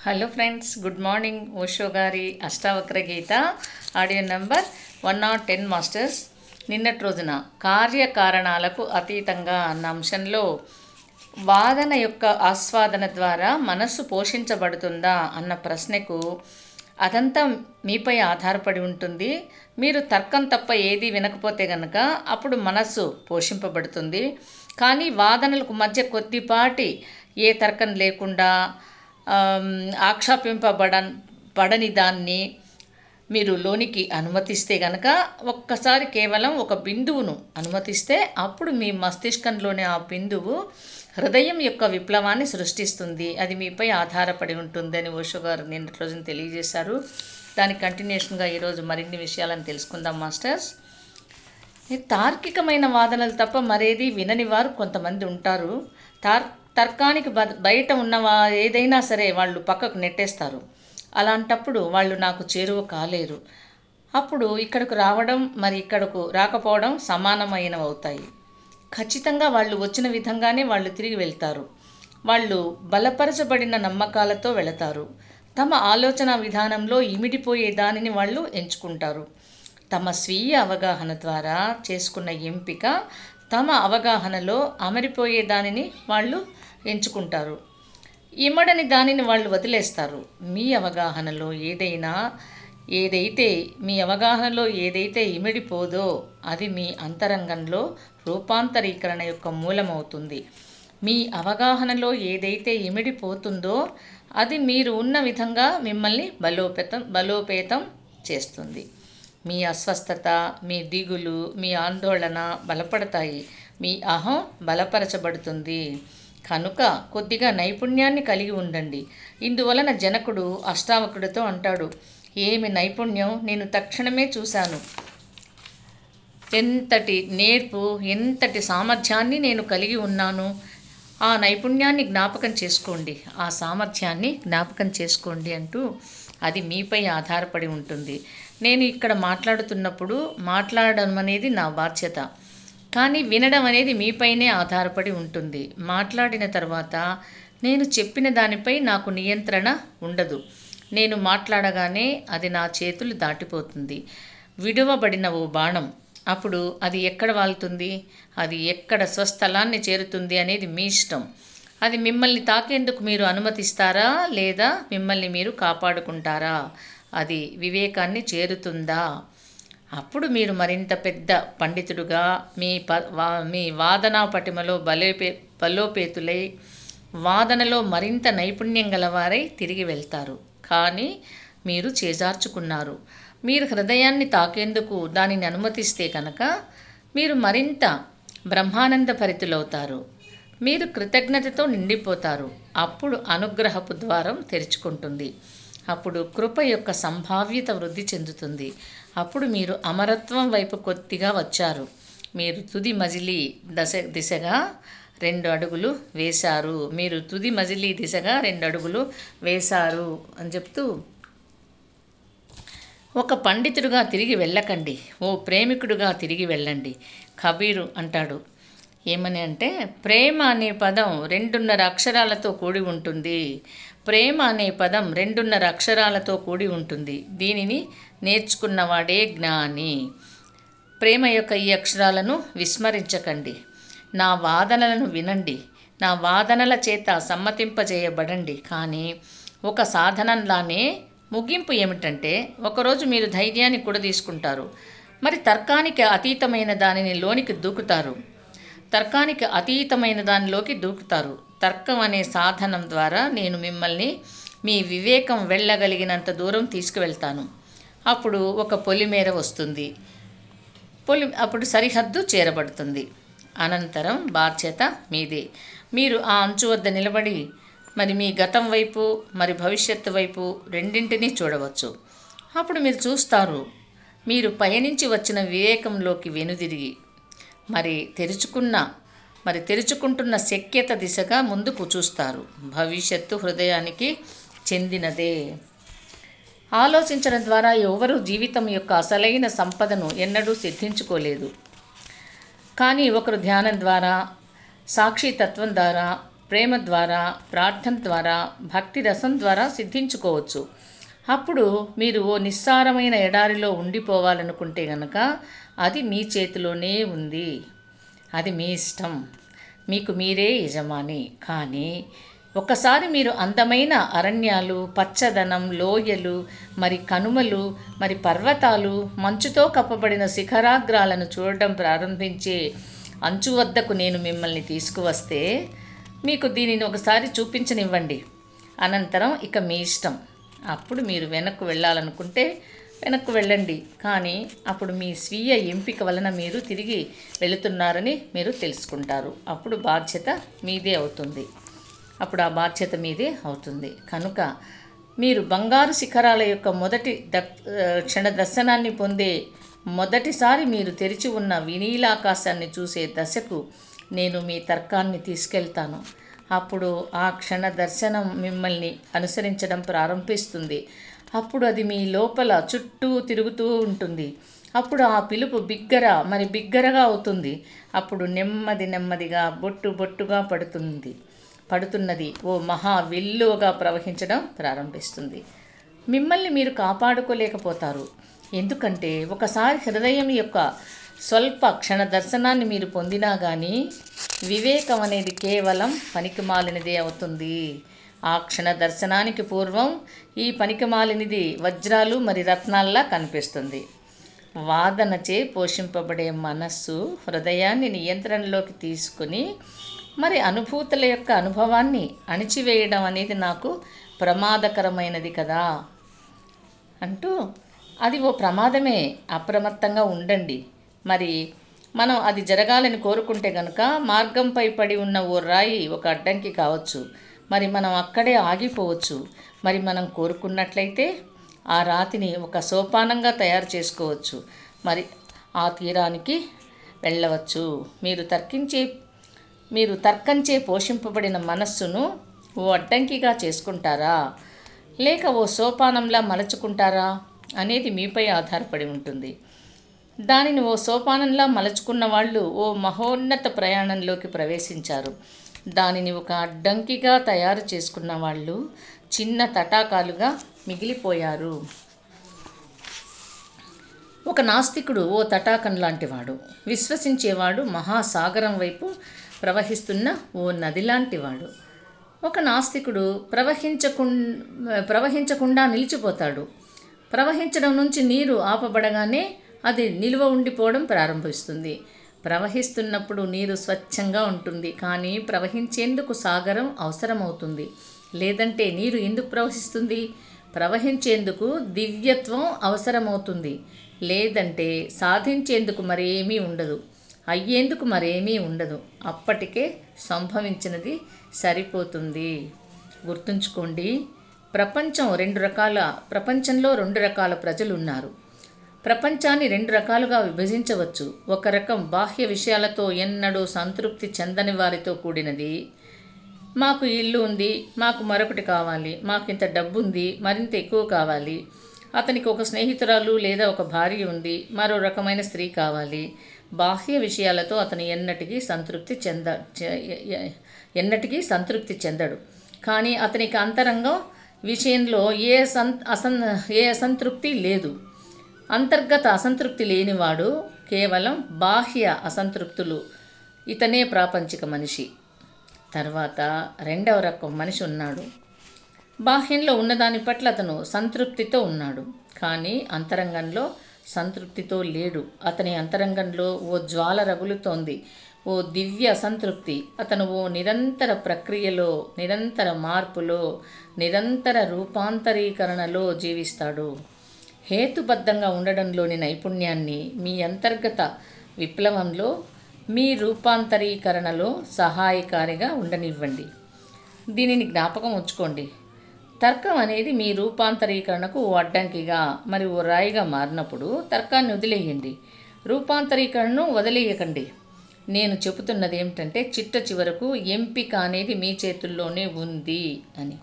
Hello friends good morning Osho గారి Ashtavakra Gita audio number one naught ten masters నిన్నటి రోజున కార్యకారణాలకు అతీతంగా అన్న అంశంలో వాదన యొక్క ఆస్వాదన ద్వారా మనస్సు పోషించబడుతుందా అన్న ప్రశ్నకు అదంతా మీపై ఆధారపడి ఉంటుంది. మీరు తర్కం తప్ప ఏది వినకపోతే గనక అప్పుడు మనస్సు పోషింపబడుతుంది. కానీ వాదనలకు మధ్య కొద్దిపాటి ఏ తర్కం లేకుండా ఆక్షేపింపబడన్ పడని దాన్ని మీరు లోనికి అనుమతిస్తే గనక ఒక్కసారి కేవలం ఒక బిందువును అనుమతిస్తే అప్పుడు మీ మస్తిష్కంలోని ఆ బిందువు హృదయం యొక్క విప్లవాన్ని సృష్టిస్తుంది. అది మీపై ఆధారపడి ఉంటుందని ఓషో గారు నిన్నటి రోజున తెలియజేశారు. దాని కంటిన్యూషన్గా ఈరోజు మరిన్ని విషయాలను తెలుసుకుందాం మాస్టర్స్. ఈ తార్కికమైన వాదనలు తప్ప మరేది వినని వారు కొంతమంది ఉంటారు. తార్ తర్కానికి బ బయట ఉన్నవా ఏదైనా సరే వాళ్ళు పక్కకు నెట్టేస్తారు. అలాంటప్పుడు వాళ్ళు నాకు చేరువ కాలేరు. అప్పుడు ఇక్కడకు రావడం మరి ఇక్కడకు రాకపోవడం సమానమైనవి అవుతాయి ఖచ్చితంగా వాళ్ళు వచ్చిన విధంగానే వాళ్ళు తిరిగి వెళ్తారు. వాళ్ళు బలపరచబడిన నమ్మకాలతో వెళతారు. తమ ఆలోచన విధానంలో ఇమిడిపోయే దానిని వాళ్ళు ఎంచుకుంటారు. తమ స్వీయ అవగాహన ద్వారా చేసుకున్న ఎంపిక తమ అవగాహనలో అమరిపోయే దానిని వాళ్ళు ఎంచుకుంటారు. ఇమ్మడని దానిని వాళ్ళు వదిలేస్తారు. మీ అవగాహనలో ఏదైనా ఏదైతే మీ అవగాహనలో ఏదైతే ఇమిడిపోదో అది మీ అంతరంగంలో రూపాంతరీకరణ యొక్క మూలమవుతుంది. మీ అవగాహనలో ఏదైతే ఇమిడిపోతుందో అది మీరు ఉన్న విధంగా మిమ్మల్ని బలోపేతం బలోపేతం చేస్తుంది. మీ అస్వస్థత మీ దిగులు మీ ఆందోళన బలపడతాయి. మీ అహం బలపరచబడుతుంది. కనుక కొద్దిగా నైపుణ్యాన్ని కలిగి ఉండండి. ఇందువలన జనకుడు అష్టావకుడితో అంటాడు ఏమి నైపుణ్యం? నేను తక్షణమే చూశాను. ఎంతటి నేర్పు ఎంతటి సామర్థ్యాన్ని నేను కలిగి ఉన్నాను? ఆ నైపుణ్యాన్ని జ్ఞాపకం చేసుకోండి. ఆ సామర్థ్యాన్ని జ్ఞాపకం చేసుకోండి అంటూ అది మీపై ఆధారపడి ఉంటుంది. నేను ఇక్కడ మాట్లాడుతున్నప్పుడు మాట్లాడడం అనేది నా బాధ్యత. కానీ వినడం అనేది మీపైనే ఆధారపడి ఉంటుంది. మాట్లాడిన తర్వాత నేను చెప్పిన దానిపై నాకు నియంత్రణ ఉండదు. నేను మాట్లాడగానే అది నా చేతులు దాటిపోతుంది. విడువబడిన ఓ బాణం. అప్పుడు అది ఎక్కడ వాలుతుంది అది ఎక్కడ స్వస్థలాన్ని చేరుతుంది అనేది మీ ఇష్టం. అది మిమ్మల్ని తాకేందుకు మీరు అనుమతిస్తారా? లేదా మిమ్మల్ని మీరు కాపాడుకుంటారా? అది వివేకాన్ని చేరుతుందా? అప్పుడు మీరు మరింత పెద్ద పండితుడుగా మీ ప వా మీ వాదనా పటిమలో బలోపే బలోపేతులై వాదనలో మరింత నైపుణ్యం గలవారై తిరిగి వెళ్తారు. కానీ మీరు చేజార్చుకున్నారు. మీరు హృదయాన్ని తాకేందుకు దానిని అనుమతిస్తే కనుక మీరు మరింత బ్రహ్మానంద పరితులవుతారు. మీరు కృతజ్ఞతతో నిండిపోతారు. అప్పుడు అనుగ్రహపు ద్వారం తెరుచుకుంటుంది. అప్పుడు కృప యొక్క సంభావ్యత వృద్ధి చెందుతుంది. అప్పుడు మీరు అమరత్వం వైపు కొద్దిగా వచ్చారు. మీరు తుది మజిలీ దశ దిశగా రెండు అడుగులు వేశారు. మీరు తుది మజిలీ దిశగా రెండు అడుగులు వేశారు అని చెప్తూ ఒక పండితుడుగా తిరిగి వెళ్ళకండి. ఓ ప్రేమికుడుగా తిరిగి వెళ్ళండి. కబీరు అంటాడు. ఏమని అంటే ప్రేమ అనే పదం రెండున్నర అక్షరాలతో కూడి ఉంటుంది. ప్రేమ అనే పదం రెండున్నర అక్షరాలతో కూడి ఉంటుంది. దీనిని నేర్చుకున్నవాడే జ్ఞాని. ప్రేమ యొక్క ఈ అక్షరాలను విస్మరించకండి. నా వాదనలను వినండి. నా వాదనల చేత సమ్మతింపజేయబడండి. కానీ ఒక సాధనంలానే ముగింపు ఏమిటంటే ఒకరోజు మీరు ధైర్యాన్ని కూడా తీసుకుంటారు మరి తర్కానికి అతీతమైన దానిని లోనికి దూకుతారు. తర్కానికి అతీతమైన దానిలోకి దూకుతారు. తర్కం అనే సాధనం ద్వారా నేను మిమ్మల్ని మీ వివేకం వెళ్ళగలిగినంత దూరం తీసుకువెళ్తాను. అప్పుడు ఒక పొలిమేర వస్తుంది. పొలి అప్పుడు సరిహద్దు చేరబడుతుంది. అనంతరం బాధ్యత మీదే. మీరు ఆ అంచు వద్ద నిలబడి మరి మీ గతం వైపు మరి భవిష్యత్తు వైపు రెండింటినీ చూడవచ్చు. అప్పుడు మీరు చూస్తారు. మీరు పయనించి వచ్చిన వివేకంలోకి వెనుదిరిగి మరి తెరుచుకున్న మరి తెరుచుకుంటున్న శక్యత దిశగా ముందుకు చూస్తారు. భవిష్యత్తు హృదయానికి చెందినదే. ఆలోచించడం ద్వారా ఎవరు జీవితం యొక్క అసలైన సంపదను ఎన్నడూ సిద్ధించుకోలేదు. కానీ ఒకరు ధ్యానం ద్వారా సాక్షితత్వం ద్వారా ప్రేమ ద్వారా ప్రార్థన ద్వారా భక్తి రసం ద్వారా సిద్ధించుకోవచ్చు. అప్పుడు మీరు ఓ నిస్సారమైన ఎడారిలో ఉండిపోవాలనుకుంటే గనక అది మీ చేతిలోనే ఉంది. అది మీ ఇష్టం. మీకు మీరే యజమాని. కానీ ఒకసారి మీరు అందమైన అరణ్యాలు పచ్చదనం లోయలు మరి కనుమలు మరి పర్వతాలు మంచుతో కప్పబడిన శిఖరాగ్రాలను చూడడం ప్రారంభించే అంచు వద్దకు నేను మిమ్మల్ని తీసుకువస్తే మీకు దీనిని ఒకసారి చూపించనివ్వండి. అనంతరం ఇక మీ ఇష్టం. అప్పుడు మీరు వెనక్కు వెళ్ళాలనుకుంటే వెనక్కు వెళ్ళండి. కానీ అప్పుడు మీ స్వీయ ఎంపిక వలన మీరు తిరిగి వెళుతున్నారని మీరు తెలుసుకుంటారు. అప్పుడు బాధ్యత మీదే అవుతుంది. అప్పుడు ఆ బాధ్యత మీదే అవుతుంది. కనుక మీరు బంగారు శిఖరాల యొక్క మొదటి ద క్షణ దర్శనాన్ని పొందే మొదటిసారి మీరు తెరిచి ఉన్న వినీలాకాశాన్ని చూసే దశకు నేను మీ తర్కాన్ని తీసుకెళ్తాను. అప్పుడు ఆ క్షణ దర్శనం మిమ్మల్ని అనుసరించడం ప్రారంభిస్తుంది. అప్పుడు అది మీ లోపల చుట్టూ తిరుగుతూ ఉంటుంది. అప్పుడు ఆ పిలుపు బిగ్గర మరి బిగ్గరగా అవుతుంది. అప్పుడు నెమ్మది నెమ్మదిగా బొట్టు బొట్టుగా పడుతుంది. పడుతున్నది ఓ మహా విల్లువగా ప్రవహించడం ప్రారంభిస్తుంది. మిమ్మల్ని మీరు కాపాడుకోలేకపోతారు. ఎందుకంటే ఒకసారి హృదయం యొక్క స్వల్ప క్షణ దర్శనాన్ని మీరు పొందినా కానీ వివేకం అనేది కేవలం పనికిమాలినదే అవుతుంది. ఆ క్షణ దర్శనానికి పూర్వం ఈ పనికిమాలినది వజ్రాలు మరి రత్నాల్లా కనిపిస్తుంది. వాదనచే పోషింపబడే మనస్సు హృదయాన్ని నియంత్రణలోకి తీసుకుని మరి అనుభూతుల యొక్క అనుభవాన్ని అణిచివేయడం అనేది నాకు ప్రమాదకరమైనది కదా! అంటూ అది ఓ ప్రమాదమే అప్రమత్తంగా ఉండండి. మరి మనం అది జరగాలని కోరుకుంటే గనుక మార్గంపై పడి ఉన్న ఓ రాయి ఒక అడ్డంకి కావచ్చు. మరి మనం అక్కడే ఆగిపోవచ్చు. మరి మనం కోరుకున్నట్లయితే ఆ రాతిని ఒక సోపానంగా తయారు చేసుకోవచ్చు. మరి ఆ తీరానికి వెళ్ళవచ్చు. మీరు తర్కించే మీరు తర్కంచే పోషింపబడిన మనస్సును ఓ అడ్డంకిగా చేసుకుంటారా? లేక ఓ సోపానంలా మలచుకుంటారా? అనేది మీపై ఆధారపడి ఉంటుంది. దానిని ఓ సోపానంలా మలచుకున్న వాళ్ళు ఓ మహోన్నత ప్రయాణంలోకి ప్రవేశించారు. దానిని ఒక అడ్డంకిగా తయారు చేసుకున్న వాళ్ళు చిన్న తటాకాలుగా మిగిలిపోయారు. ఒక నాస్తికుడు ఓ తటాకం లాంటివాడు. విశ్వసించేవాడు మహాసాగరం వైపు ప్రవహిస్తున్న ఓ నది లాంటివాడు. ఒక నాస్తికుడు ప్రవహించకు ప్రవహించకుండా నిలిచిపోతాడు. ప్రవహించడం నుంచి నీరు ఆపబడగానే అది నిలువ ఉండిపోవడం ప్రారంభిస్తుంది. ప్రవహిస్తున్నప్పుడు నీరు స్వచ్ఛంగా ఉంటుంది కానీ ప్రవహించేందుకు సాగరం అవసరమవుతుంది. లేదంటే నీరు ఎందుకు ప్రవహిస్తుంది? ప్రవహించేందుకు దివ్యత్వం అవసరమవుతుంది. లేదంటే సాధించేందుకు మరేమీ ఉండదు అయ్యేందుకు మరేమీ ఉండదు. అప్పటికే సంభవించినది సరిపోతుంది. గుర్తుంచుకోండి ప్రపంచం రెండు రకాల ప్రపంచంలో రెండు రకాల ప్రజలు ఉన్నారు ప్రపంచాన్ని రెండు రకాలుగా విభజించవచ్చు. ఒక రకం బాహ్య విషయాలతో ఎన్నడూ సంతృప్తి చెందని వారితో కూడినది. మాకు ఇల్లు ఉంది మాకు మరొకటి కావాలి మాకు ఇంత డబ్బు ఉంది మరింత ఎక్కువ కావాలి. అతనికి ఒక స్నేహితురాలు లేదా ఒక భార్య ఉంది మరో రకమైన స్త్రీ కావాలి. బాహ్య విషయాలతో అతను ఎన్నటికీ సంతృప్తి చెంద ఎన్నటికీ సంతృప్తి చెందడు. కానీ అతనికి అంతరంగం విషయంలో ఏ సం అసన్ ఏ అసంతృప్తి లేదు. అంతర్గత అసంతృప్తి లేనివాడు కేవలం బాహ్య అసంతృప్తులు. ఇతనే ప్రాపంచిక మనిషి. తర్వాత రెండవ రకం మనిషి ఉన్నాడు. బాహ్యంలో ఉన్నదాని పట్ల అతను సంతృప్తితో ఉన్నాడు. కానీ అంతరంగంలో సంతృప్తితో లేడు. అతని అంతరంగంలో ఓ జ్వాల రగులుతోంది. ఓ దివ్య అసంతృప్తి. అతను ఓ నిరంతర ప్రక్రియలో నిరంతర మార్పులో నిరంతర రూపాంతరీకరణలో జీవిస్తాడు. హేతుబద్ధంగా ఉండడంలోని నైపుణ్యాన్ని మీ అంతర్గత విప్లవంలో మీ రూపాంతరీకరణలో సహాయకారిగా ఉండనివ్వండి. దీనిని జ్ఞాపకం ఉంచుకోండి. తర్కం అనేది మీ రూపాంతరీకరణకు అడ్డంకిగా మరి ఓ రాయిగా మారినప్పుడు తర్కాన్ని వదిలేయండి. రూపాంతరీకరణను వదిలేయకండి. నేను చెబుతున్నది ఏమిటంటే చిట్ట చివరకు ఎంపిక అనేది మీ చేతుల్లోనే ఉంది అని.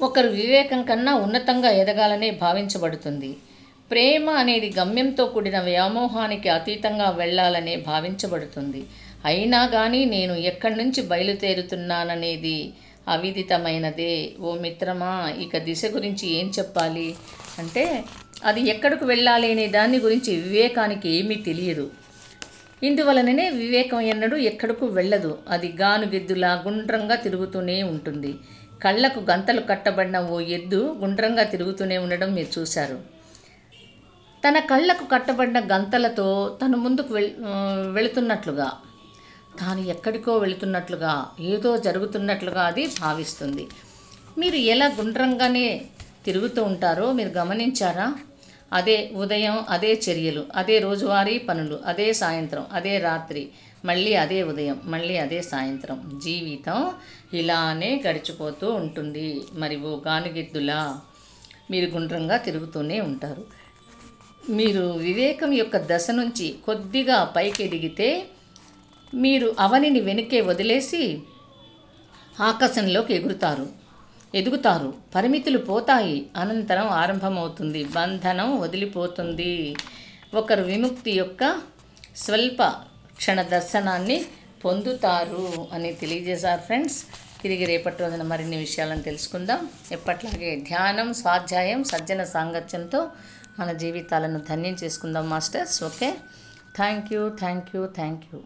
ఒకరు వివేకం కన్నా ఉన్నతంగా ఎదగాలనే భావించబడుతుంది. ప్రేమ అనేది గమ్యంతో కూడిన వ్యామోహానికి అతీతంగా వెళ్ళాలనే భావించబడుతుంది. అయినా కానీ నేను ఎక్కడి నుంచి బయలుదేరుతున్నాననేది అవిదితమైనదే. ఓ మిత్రమా ఇక దిశ గురించి ఏం చెప్పాలి? అంటే అది ఎక్కడికి వెళ్ళాలి అనే దాని గురించి వివేకానికి ఏమీ తెలియదు. ఇందువలననే వివేకం ఎన్నడూ ఎక్కడకు వెళ్ళదు. అది గానుగెద్దులా గుండ్రంగా తిరుగుతూనే ఉంటుంది. కళ్ళకు గంతలు కట్టబడిన ఓ ఎద్దు గుండ్రంగా తిరుగుతూనే ఉండడం మీరు చూశారు. తన కళ్ళకు కట్టబడిన గంతలతో తను ముందుకు వెళ్ వెళుతున్నట్లుగా తాను ఎక్కడికో వెళుతున్నట్లుగా ఏదో జరుగుతున్నట్లుగా అది భావిస్తుంది. మీరు ఎలా గుండ్రంగానే తిరుగుతూ ఉంటారో మీరు గమనించారా? అదే ఉదయం అదే చర్యలు అదే రోజువారీ పనులు అదే సాయంత్రం అదే రాత్రి మళ్ళీ అదే ఉదయం మళ్ళీ అదే సాయంత్రం. జీవితం ఇలానే గడిచిపోతూ ఉంటుంది. మరి ఓ గానుగెద్దులా మీరు గుండ్రంగా తిరుగుతూనే ఉంటారు. మీరు వివేకం యొక్క దశ నుంచి కొద్దిగా పైకి ఎదిగితే మీరు అవనిని వెనుకే వదిలేసి ఆకాశంలోకి ఎగురుతారు. ఎదుగుతారు. పరిమితులు పోతాయి. అనంతరం ఆరంభమవుతుంది. బంధనం వదిలిపోతుంది. ఒకరు విముక్తి యొక్క స్వల్ప క్షణ దర్శనాన్ని పొందుతారు అని తెలియజేశారు ఫ్రెండ్స్. తిరిగి రేపటి రోజున మరిన్ని విషయాలను తెలుసుకుందాం. ఎప్పట్లాగే ధ్యానం స్వాధ్యాయం సజ్జన సాంగత్యంతో మన జీవితాలను ధన్యం చేసుకుందాం masters. Okay? Thank you thank you thank you.